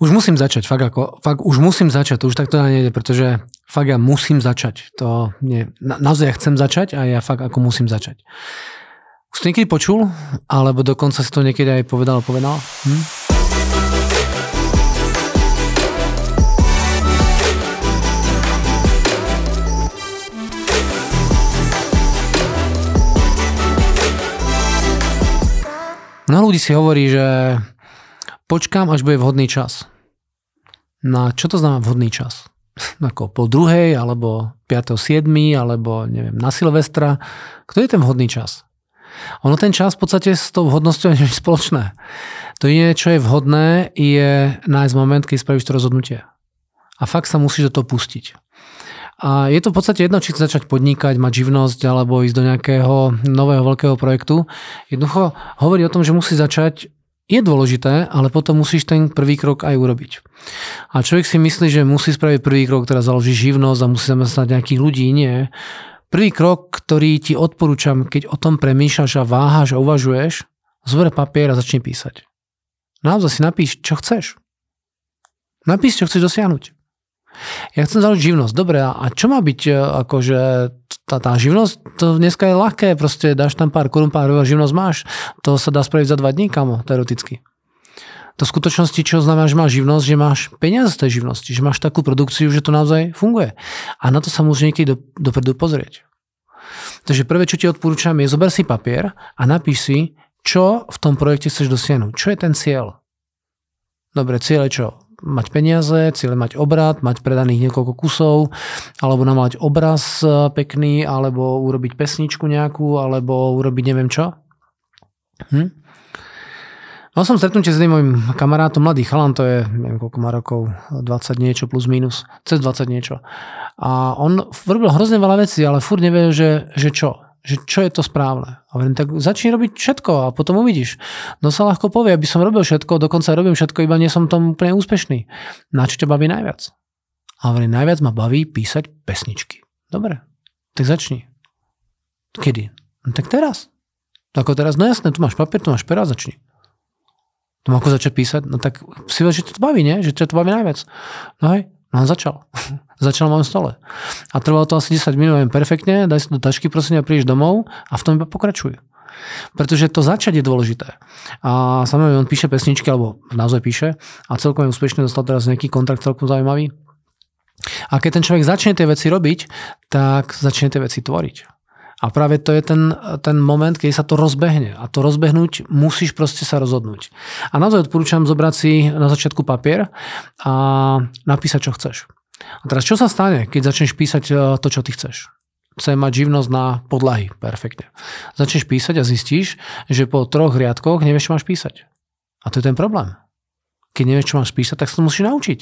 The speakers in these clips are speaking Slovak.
Už musím začať, fakt ako, fakt už musím začať, to už takto nejde, pretože fakt ja musím začať. To nie, na, naozaj ja chcem začať a ja fakt ako musím začať. Už to niekedy počul? Alebo dokonca si to niekedy aj povedal povedal? Hm? Mnoho ľudí si hovorí, že počkám, až bude vhodný čas. Na čo to znamená vhodný čas? Ako po druhej, alebo 5.7., alebo neviem, na Silvestra. Kto je ten vhodný čas? Ono ten čas v podstate s tou vhodnosťou je spoločné. To je, čo je vhodné, je nájsť moment, keď spravíš to rozhodnutie. A fakt sa musíš do toho pustiť. A je to v podstate jedno, či začať podnikať, mať živnosť alebo ísť do nejakého nového veľkého projektu. Jednoducho hovorí o tom, že musí začať je dôležité, ale potom musíš ten prvý krok aj urobiť. A človek si myslí, že musí spraviť prvý krok, teda založí živnosť a musí zamestnať nejakých ľudí. Nie. Prvý krok, ktorý ti odporúčam, keď o tom premýšľaš a váhaš a uvažuješ, zober papier a začni písať. Naozaj si napíš, čo chceš. Napíš, čo chceš dosiahnuť. Ja chcem založiť živnosť. Dobre, a čo má byť e, akože tá, tá živnosť, to dneska je ľahké, proste dáš tam pár korun, pár eur, živnosť máš. To sa dá spraviť za dva dní, kamo, teoreticky. To v skutočnosti, čo znamená, že máš živnosť, že máš peniaze z tej živnosti, že máš takú produkciu, že to naozaj funguje. A na to sa musíš niekedy do, dopredu pozrieť. Takže prvé, čo ti odporúčam, je zober si papier a napíš si, čo v tom projekte chceš dosiahnuť. Čo je ten cieľ? Dobre, cieľ je čo? Mať peniaze, cieľe mať obrad, mať predaných niekoľko kusov, alebo namať obraz e, pekný, alebo urobiť pesničku nejakú, alebo urobiť neviem čo. Hm? Mal som stretnutie s jedným môjim kamarátom, mladý chalan, to je, neviem koľko má rokov, 20 niečo plus minus, cez 20 niečo. A on robil hrozne veľa vecí, ale furt nevie, že, že čo že čo je to správne. A hovorím, tak začni robiť všetko a potom uvidíš. No sa ľahko povie, aby som robil všetko, dokonca robím všetko, iba nie som tom úplne úspešný. Na čo ťa baví najviac? A hovorím, najviac ma baví písať pesničky. Dobre, tak začni. Kedy? No tak teraz. Ako teraz, no jasné, tu máš papier, tu máš pera, začni. No ako začať písať? No tak si že ťa to baví, nie? Že to baví najviac. No hej, no on začal. začal mám stole. A trvalo to asi 10 minút, viem perfektne, daj si do tašky, prosím, a prídeš domov a v tom iba pokračuj. Pretože to začať je dôležité. A samozrejme, on píše pesničky, alebo naozaj píše, a celkom je úspešne, dostal teraz nejaký kontrakt celkom zaujímavý. A keď ten človek začne tie veci robiť, tak začne tie veci tvoriť. A práve to je ten, ten moment, keď sa to rozbehne. A to rozbehnúť musíš proste sa rozhodnúť. A naozaj odporúčam zobrať si na začiatku papier a napísať, čo chceš. A teraz čo sa stane, keď začneš písať e, to, čo ty chceš? Chcem mať živnosť na podlahy. Perfektne. Začneš písať a zistíš, že po troch riadkoch nevieš, čo máš písať. A to je ten problém. Keď nevieš, čo máš písať, tak sa to musíš naučiť.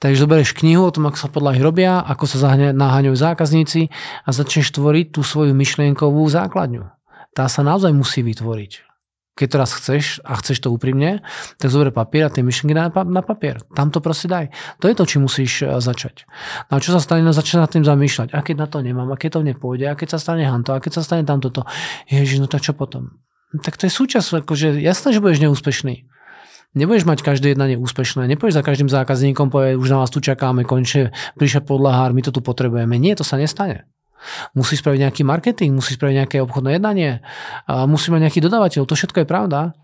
Takže zoberieš knihu o tom, ako sa podlahy robia, ako sa naháňajú zákazníci a začneš tvoriť tú svoju myšlienkovú základňu. Tá sa naozaj musí vytvoriť keď to raz chceš a chceš to úprimne, tak zober papier a tie myšlenky dá na papier. Tam to proste daj. To je to, či musíš e, začať. No a čo sa stane? No začne nad tým zamýšľať. A keď na to nemám, a keď to nepôjde, a keď sa stane hanto, a keď sa stane tamto, Ježiš, no tak čo potom? No, tak to je súčasť, akože jasné, že budeš neúspešný. Nebudeš mať každé jednanie úspešné, nepôjdeš za každým zákazníkom, povie, už na vás tu čakáme, končí, prišiel podlahár, my to tu potrebujeme. Nie, to sa nestane. Musí spraviť nejaký marketing, musí spraviť nejaké obchodné jednanie, musí mať nejaký dodávateľ, to všetko je pravda,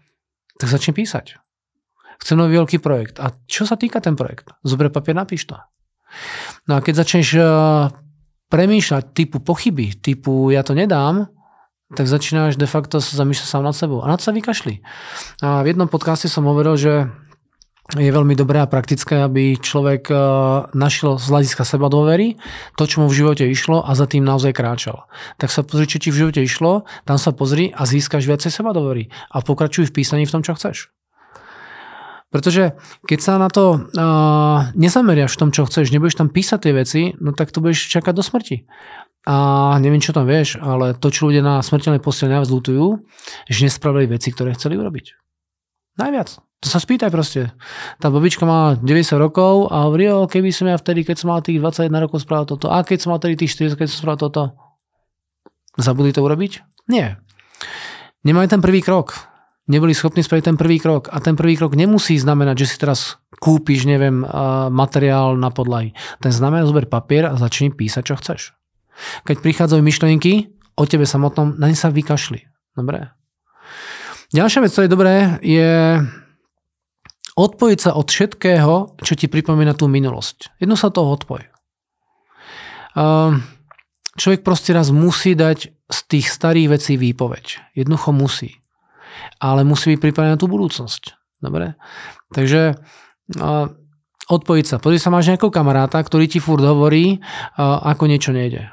tak začne písať. Chcem nový veľký projekt. A čo sa týka ten projekt? Zobre papier, napíš to. No a keď začneš premýšľať typu pochyby, typu ja to nedám, tak začínaš de facto sa zamýšľať sám nad sebou. A nad sa vykašli. A v jednom podcaste som hovoril, že je veľmi dobré a praktické, aby človek e, našiel z hľadiska seba dôvery to, čo mu v živote išlo a za tým naozaj kráčal. Tak sa pozri, čo ti v živote išlo, tam sa pozri a získaš viacej seba dôvery a pokračuj v písaní v tom, čo chceš. Pretože keď sa na to uh, nezameriaš v tom, čo chceš, nebudeš tam písať tie veci, no tak to budeš čakať do smrti. A neviem, čo tam vieš, ale to, čo ľudia na smrteľnej posteli najviac lutujú, že nespravili veci, ktoré chceli urobiť. Najviac. To sa spýtaj proste. Tá babička má 90 rokov a hovorí, o, keby som ja vtedy, keď som mal tých 21 rokov spravil toto, a keď som mal tedy tých 40, keď som spravil toto. Zabudli to urobiť? Nie. Nemajú ten prvý krok. Neboli schopní spraviť ten prvý krok. A ten prvý krok nemusí znamenať, že si teraz kúpiš, neviem, materiál na podlahy. Ten znamená, zober papier a začni písať, čo chceš. Keď prichádzajú myšlienky o tebe samotnom, na ne sa vykašli. Dobre? Ďalšia vec, čo je dobré, je odpojiť sa od všetkého, čo ti pripomína tú minulosť. Jedno sa toho odpoj. Človek proste raz musí dať z tých starých vecí výpoveď. Jednoducho musí. Ale musí byť pripravený na tú budúcnosť. Dobre? Takže odpojiť sa. Pozri sa, máš nejakého kamaráta, ktorý ti furt hovorí, ako niečo nejde.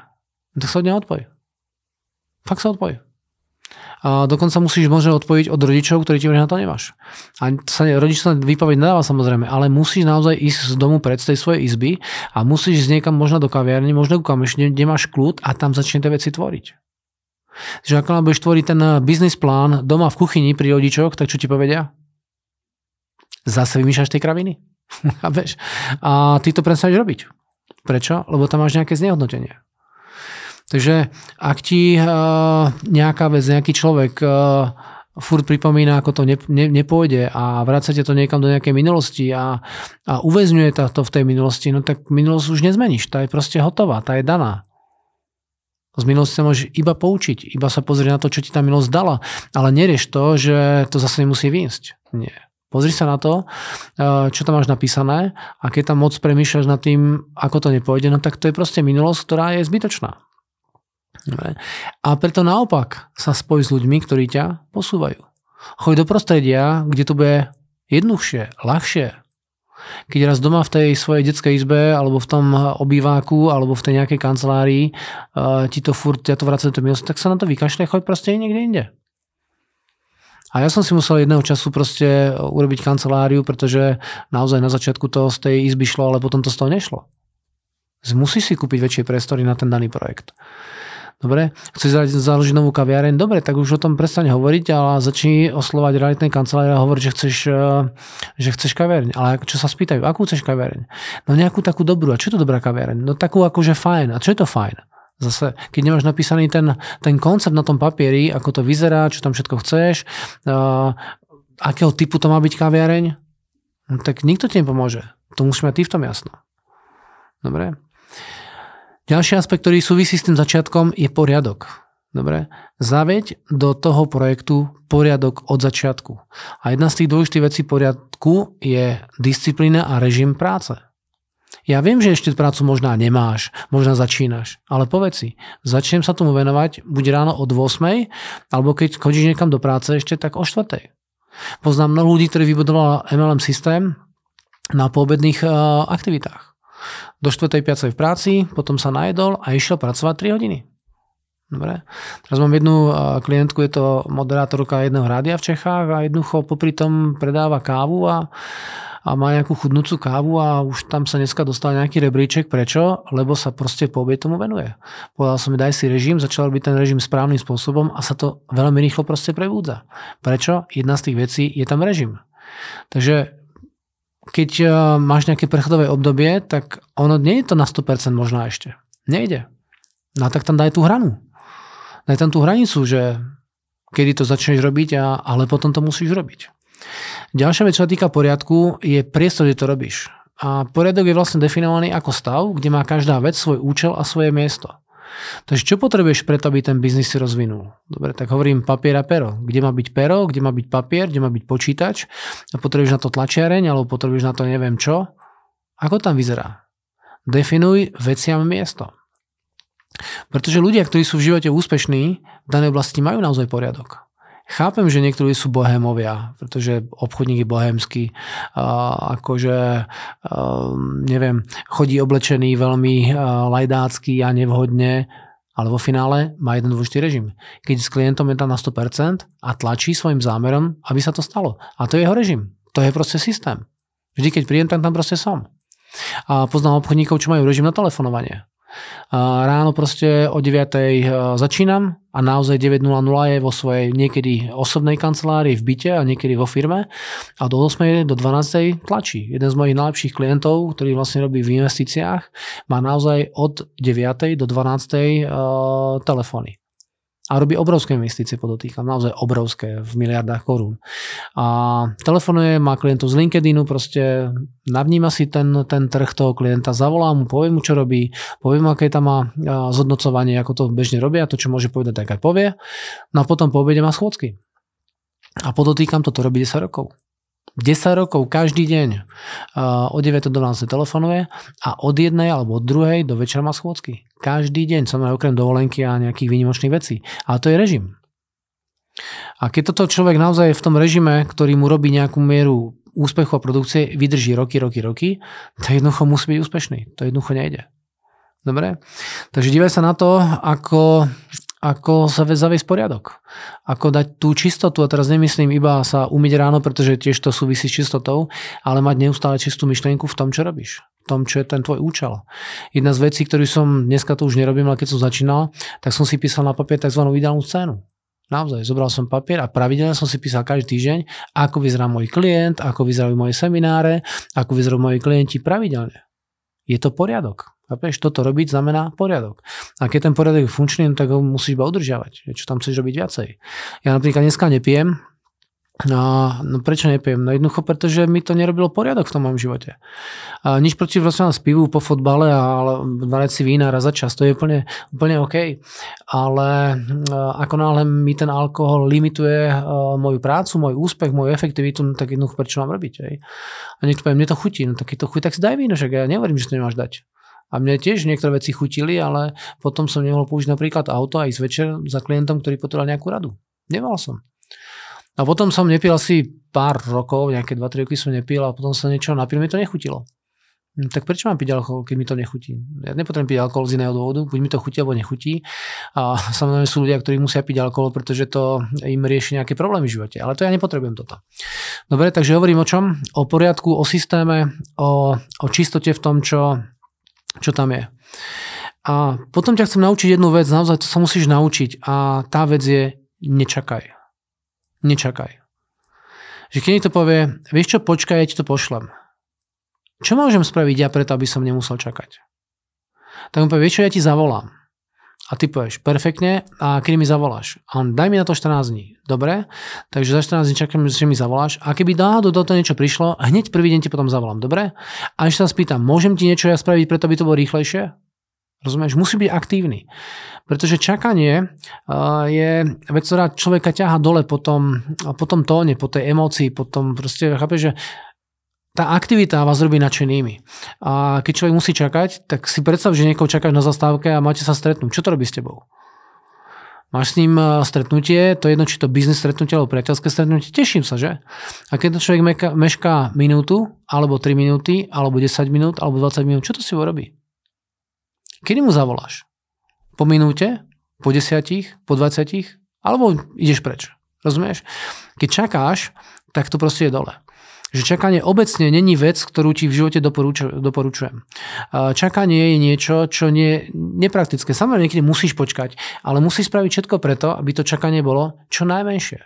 Tak sa od neho odpoj. Fakt sa odpoj. A dokonca musíš možno odpojiť od rodičov, ktorí ti na to nemáš. A sa rodič sa vypoveď nedáva samozrejme, ale musíš naozaj ísť z domu pred z tej svojej izby a musíš ísť niekam možno do kaviarne, možno kam ešte, kde kľud a tam začne tie veci tvoriť. Že ako budeš tvoriť ten eh, biznis plán doma v kuchyni pri rodičoch, tak čo ti povedia? Zase vymýšľaš tie kraviny. a ty to prestaneš robiť. Prečo? Lebo tam máš nejaké znehodnotenie. Takže ak ti uh, nejaká vec, nejaký človek uh, furt pripomína, ako to ne, ne, nepôjde a vracate to niekam do nejakej minulosti a, a uväzňuje to v tej minulosti, no tak minulosť už nezmeníš, tá je proste hotová, tá je daná. Z minulosti sa môžeš iba poučiť, iba sa pozrieť na to, čo ti tá minulosť dala, ale nerieš to, že to zase nemusí výjsť. Nie. Pozri sa na to, čo tam máš napísané a keď tam moc premýšľaš nad tým, ako to nepôjde, no tak to je proste minulosť, ktorá je zbytočná. A preto naopak sa spoj s ľuďmi, ktorí ťa posúvajú. Choď do prostredia, kde to bude jednoduchšie, ľahšie. Keď raz doma v tej svojej detskej izbe, alebo v tom obýváku, alebo v tej nejakej kancelárii uh, ti to furt, ja to vracam do minulosti, tak sa na to vykašle, choď proste niekde inde. A ja som si musel jedného času proste urobiť kanceláriu, pretože naozaj na začiatku to z tej izby šlo, ale potom to z toho nešlo. Musíš si kúpiť väčšie priestory na ten daný projekt. Dobre, chceš založiť novú kaviareň? Dobre, tak už o tom prestane hovoriť, ale začni oslovať realitné kancelárie a hovoriť, že chceš, eh, že chceš kaviareň. Ale čo sa spýtajú, akú chceš kaviareň? No nejakú takú dobrú. A čo je to dobrá kaviareň? No takú akože fajn. A čo je to fajn? Zase, keď nemáš napísaný ten, ten koncept na tom papieri, ako to vyzerá, čo tam všetko chceš, uh, akého typu to má byť kaviareň, no, tak nikto ti nepomôže. To musíš mať ty v tom jasno. Dobre? Ďalší aspekt, ktorý súvisí s tým začiatkom, je poriadok. Dobre? Zaveď do toho projektu poriadok od začiatku. A jedna z tých dôležitých vecí poriadku je disciplína a režim práce. Ja viem, že ešte prácu možná nemáš, možno začínaš, ale povedz si, začnem sa tomu venovať buď ráno od 8, alebo keď chodíš niekam do práce ešte, tak o 4. Poznám mnoho ľudí, ktorí vybudovala MLM systém na poobedných uh, aktivitách do 4. 5. v práci, potom sa najedol a išiel pracovať 3 hodiny. Dobre. Teraz mám jednu klientku, je to moderátorka jedného rádia v Čechách a jednoducho popri tom predáva kávu a, a má nejakú chudnúcu kávu a už tam sa dneska dostal nejaký rebríček. Prečo? Lebo sa proste po obie tomu venuje. Povedal som mi, daj si režim, začal byť ten režim správnym spôsobom a sa to veľmi rýchlo proste prebúdza. Prečo? Jedna z tých vecí je tam režim. Takže keď e, máš nejaké prechodové obdobie, tak ono nie je to na 100% možno ešte. Nejde. No tak tam daj tú hranu. Daj tam tú hranicu, že kedy to začneš robiť, a, ale potom to musíš robiť. Ďalšia vec, čo sa týka poriadku, je priestor, kde to robíš. A poriadok je vlastne definovaný ako stav, kde má každá vec svoj účel a svoje miesto. Takže čo potrebuješ preto, aby ten biznis si rozvinul? Dobre, tak hovorím papier a pero. Kde má byť pero, kde má byť papier, kde má byť počítač? A potrebuješ na to tlačiareň, alebo potrebuješ na to neviem čo? Ako tam vyzerá? Definuj veciam miesto. Pretože ľudia, ktorí sú v živote úspešní, v danej oblasti majú naozaj poriadok. Chápem, že niektorí sú bohémovia, pretože obchodník je bohémsky, akože neviem, chodí oblečený veľmi lajdácky a nevhodne, ale vo finále má jeden dôležitý režim. Keď s klientom je tam na 100% a tlačí svojim zámerom, aby sa to stalo. A to je jeho režim. To je proste systém. Vždy, keď príjem, tak tam proste som. A poznám obchodníkov, čo majú režim na telefonovanie. Ráno proste o 9. E, začínam a naozaj 9.00 je vo svojej niekedy osobnej kancelárii v byte a niekedy vo firme a do 8. do 12. tlačí. Jeden z mojich najlepších klientov, ktorý vlastne robí v investíciách, má naozaj od 9. do 12. Uh, telefóny. A robí obrovské investície, podotýkam, naozaj obrovské, v miliardách korún. A telefonuje, má klientov z LinkedInu, proste navníma si ten, ten trh toho klienta, zavolá mu, povie mu, čo robí, povie mu, aké tam má zhodnocovanie, ako to bežne robia, to, čo môže povedať, tak aj povie. No a potom po obede má schôdzky. A podotýkam, toto robí 10 rokov. 10 rokov každý deň od 9 do 12 telefonuje a od jednej alebo od druhej do večera má schôdzky. Každý deň, samozrejme okrem dovolenky a nejakých výnimočných vecí. Ale to je režim. A keď toto človek naozaj v tom režime, ktorý mu robí nejakú mieru úspechu a produkcie, vydrží roky, roky, roky, tak jednoducho musí byť úspešný. To jednoducho nejde. Dobre? Takže dívaj sa na to, ako ako sa zaviesť poriadok. Ako dať tú čistotu, a teraz nemyslím iba sa umyť ráno, pretože tiež to súvisí s čistotou, ale mať neustále čistú myšlienku v tom, čo robíš. V tom, čo je ten tvoj účel. Jedna z vecí, ktorú som dneska to už nerobím, ale keď som začínal, tak som si písal na papier tzv. ideálnu scénu. Naozaj, zobral som papier a pravidelne som si písal každý týždeň, ako vyzerá môj klient, ako vyzerajú moje semináre, ako vyzerajú moji klienti pravidelne. Je to poriadok. Chápeš, toto robiť znamená poriadok. A keď ten poriadok je funkčný, tak ho musíš iba udržiavať. Čo tam chceš robiť viacej. Ja napríklad dneska nepijem, No, no prečo nepijem? No jednoducho, pretože mi to nerobilo poriadok v tom mojom živote. A nič proti prosím z pivu po fotbale a dať si vína raz za čas, to je úplne, úplne OK. Ale ako náhle mi ten alkohol limituje moju prácu, môj úspech, moju efektivitu, no tak jednoducho prečo mám robiť? Hej? A niekto povie, mne to chutí, no tak keď to chutí, tak si daj víno, však ja nehovorím, že to nemáš dať. A mne tiež niektoré veci chutili, ale potom som nemohol použiť napríklad auto aj z večer za klientom, ktorý potreboval nejakú radu. Nemal som. A potom som nepil asi pár rokov, nejaké 2-3 roky som nepil a potom sa niečo napil, mi to nechutilo. Hm, tak prečo mám piť alkohol, keď mi to nechutí? Ja nepotrebujem piť alkohol z iného dôvodu, buď mi to chutí alebo nechutí. A samozrejme sú ľudia, ktorí musia piť alkohol, pretože to im rieši nejaké problémy v živote. Ale to ja nepotrebujem toto. Dobre, takže hovorím o čom? O poriadku, o systéme, o, o čistote v tom, čo, čo tam je. A potom ťa chcem naučiť jednu vec, naozaj to sa musíš naučiť a tá vec je nečakaj. Nečakaj. Že keď to povie, vieš čo, počkaj, ja ti to pošlem. Čo môžem spraviť ja preto, aby som nemusel čakať? Tak mu povie, vieš čo, ja ti zavolám. A ty povieš, perfektne, a kedy mi zavoláš? A on, daj mi na to 14 dní. Dobre, takže za 14 dní čakám, že mi zavoláš. A keby náhodou do toho niečo prišlo, hneď prvý deň ti potom zavolám. Dobre? A ešte sa spýtam, môžem ti niečo ja spraviť, preto by to bolo rýchlejšie? Rozumieš? Musí byť aktívny. Pretože čakanie je vec, ktorá človeka ťaha dole po tom, po tom tóne, po tej emócii, po tom proste, chápeš, že tá aktivita vás robí nadšenými. A keď človek musí čakať, tak si predstav, že niekoho čakáš na zastávke a máte sa stretnúť. Čo to robí s tebou? Máš s ním e, stretnutie, to je jedno, či to biznis stretnutie alebo priateľské stretnutie, teším sa, že? A keď to človek mešká minútu, alebo 3 minúty, alebo 10 minút, alebo 20 minút, čo to si urobí? Kedy mu zavoláš? Po minúte? Po 10? Po 20? Alebo ideš preč? Rozumieš? Keď čakáš, tak to proste je dole že čakanie obecne není vec, ktorú ti v živote doporučujem. Čakanie je niečo, čo nie nepraktické. Samozrejme, niekedy musíš počkať, ale musíš spraviť všetko preto, aby to čakanie bolo čo najmenšie.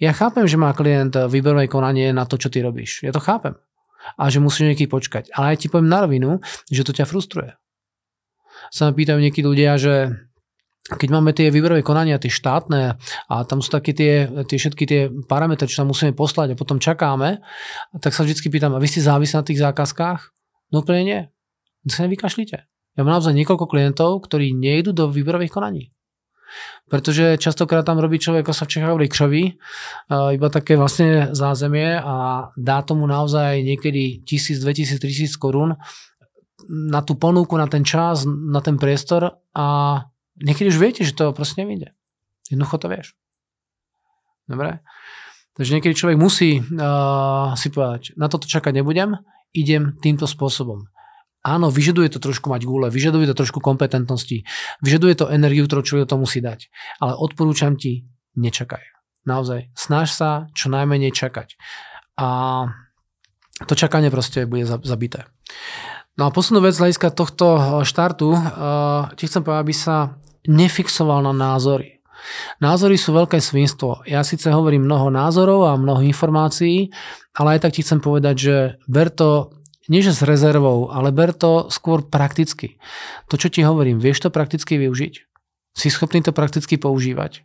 Ja chápem, že má klient výberové konanie na to, čo ty robíš. Ja to chápem. A že musíš niekedy počkať. Ale aj ti poviem na rovinu, že to ťa frustruje. Sa ma pýtajú niekedy ľudia, že keď máme tie výberové konania, tie štátne a tam sú také tie, tie všetky tie parametre, čo tam musíme poslať a potom čakáme, tak sa vždy pýtam, a vy ste závisí na tých zákazkách? No úplne nie. To sa nevykašlite. Ja mám naozaj niekoľko klientov, ktorí nejdu do výberových konaní. Pretože častokrát tam robí človek, ako sa v Čechách hovorí křoví, iba také vlastne zázemie a dá tomu naozaj niekedy 1000, 2000, 3000 korún na tú ponuku, na ten čas, na ten priestor a niekedy už viete, že to proste nevíde. Jednoducho to vieš. Dobre? Takže niekedy človek musí uh, si povedať, na toto čakať nebudem, idem týmto spôsobom. Áno, vyžaduje to trošku mať gule, vyžaduje to trošku kompetentnosti, vyžaduje to energiu, ktorú človek to musí dať. Ale odporúčam ti, nečakaj. Naozaj, snaž sa čo najmenej čakať. A to čakanie proste bude zabité. No a poslednú vec z hľadiska tohto eh, štartu, uh, ti chcem povedať, aby sa nefixoval na názory. Názory sú veľké svinstvo. Ja síce hovorím mnoho názorov a mnoho informácií, ale aj tak ti chcem povedať, že ber to nie že s rezervou, ale ber to skôr prakticky. To, čo ti hovorím, vieš to prakticky využiť? Si schopný to prakticky používať.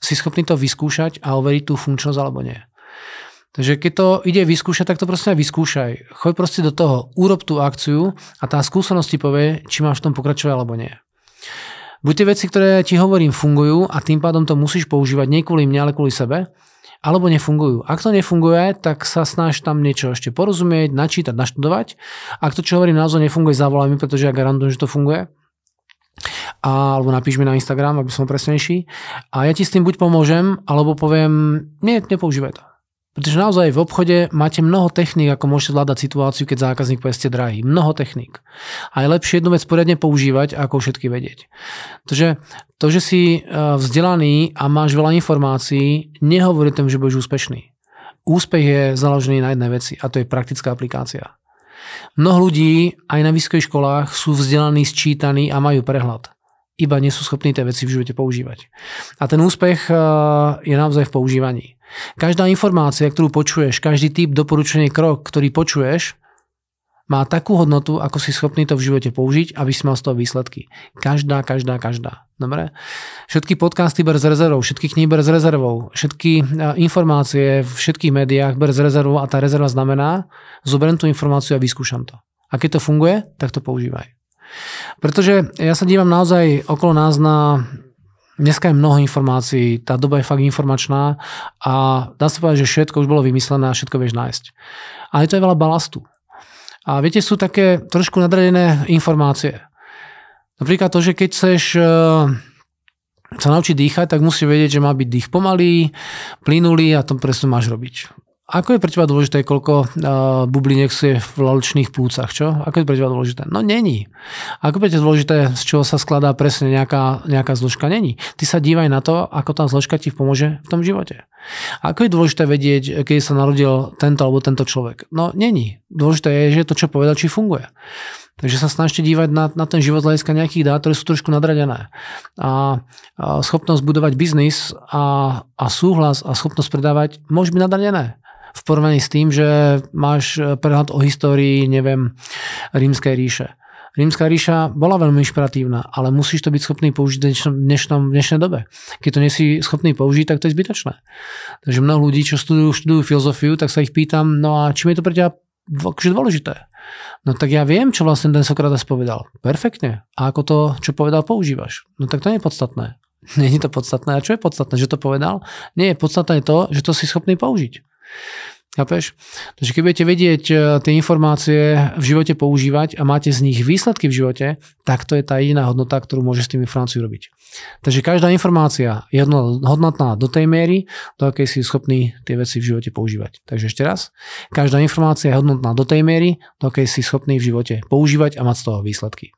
Si schopný to vyskúšať a overiť tú funkčnosť alebo nie. Takže keď to ide vyskúšať, tak to proste aj vyskúšaj. Choď proste do toho, urob tú akciu a tá skúsenosť ti povie, či máš v tom pokračovať alebo nie. Buď tie veci, ktoré ti hovorím, fungujú a tým pádom to musíš používať nie kvôli mne, ale kvôli sebe, alebo nefungujú. Ak to nefunguje, tak sa snaž tam niečo ešte porozumieť, načítať, naštudovať. Ak to, čo hovorím, naozaj nefunguje, zavolaj mi, pretože ja garantujem, že to funguje a, alebo napíš mi na Instagram, aby som presnejší. A ja ti s tým buď pomôžem, alebo poviem, nie, nepoužívaj to. Pretože naozaj v obchode máte mnoho techník, ako môžete zvládať situáciu, keď zákazník povie, ste drahý. Mnoho techník. A je lepšie jednu vec poriadne používať, ako všetky vedieť. Takže to, že si e, vzdelaný a máš veľa informácií, nehovorí tom, že budeš úspešný. Úspech je založený na jednej veci a to je praktická aplikácia. Mnoho ľudí aj na vysokých školách sú vzdelaní, sčítaní a majú prehľad iba nie sú schopní tie veci v živote používať. A ten úspech eh, je naozaj v používaní. Každá informácia, ktorú počuješ, každý typ doporučený krok, ktorý počuješ, má takú hodnotu, ako si schopný to v živote použiť, aby si mal z toho výsledky. Každá, každá, každá. Dobre? Všetky podcasty ber z rezervou, všetky knihy ber z rezervou, všetky eh, informácie v všetkých médiách ber z rezervou a tá rezerva znamená, zoberiem tú informáciu a vyskúšam to. A keď to funguje, tak to používaj. Pretože ja sa dívam naozaj okolo nás na Dneska je mnoho informácií, tá doba je fakt informačná a dá sa povedať, že všetko už bolo vymyslené a všetko vieš nájsť. Ale to je veľa balastu. A viete, sú také trošku nadradené informácie. Napríklad to, že keď chceš eh, sa naučiť dýchať, tak musíš vedieť, že má byť dých pomalý, plynulý a to presne máš robiť. Ako je pre teba dôležité, koľko uh, bubliniek sú v laločných plúcach, čo? Ako je pre teba dôležité? No není. Ako je pre teba dôležité, z čoho sa skladá presne nejaká, nejaká zložka? Není. Ty sa dívaj na to, ako tá zložka ti pomôže v tom živote. Ako je dôležité vedieť, keď sa narodil tento alebo tento človek? No není. Dôležité je, že to, čo povedal, či funguje. Takže sa snažte dívať na, na ten život z hľadiska nejakých dát, ktoré sú trošku nadradené. A, a schopnosť budovať biznis a, a súhlas a schopnosť predávať môže byť nadradené v porovnaní s tým, že máš prehľad o histórii, neviem, rímskej ríše. Rímska ríša bola veľmi inšpiratívna, ale musíš to byť schopný použiť v dnešnom, dnešnom, dnešnej dobe. Keď to nie schopný použiť, tak to je zbytočné. Takže mnoho ľudí, čo studujú, študujú filozofiu, tak sa ich pýtam, no a čím je to pre teba akože dôležité? No tak ja viem, čo vlastne ten Sokrates povedal. Perfektne. A ako to, čo povedal, používaš? No tak to nie je podstatné. Není to podstatné. A čo je podstatné? Že to povedal? Nie je podstatné to, že to si schopný použiť. Chápeš? Takže keď budete vedieť e, tie informácie v živote používať a máte z nich výsledky v živote, tak to je tá jediná hodnota, ktorú môže s tým informáciou robiť. Takže každá informácia je hodnotná do tej miery, do akej si schopný tie veci v živote používať. Takže ešte raz, každá informácia je hodnotná do tej miery, do akej si schopný v živote používať a mať z toho výsledky.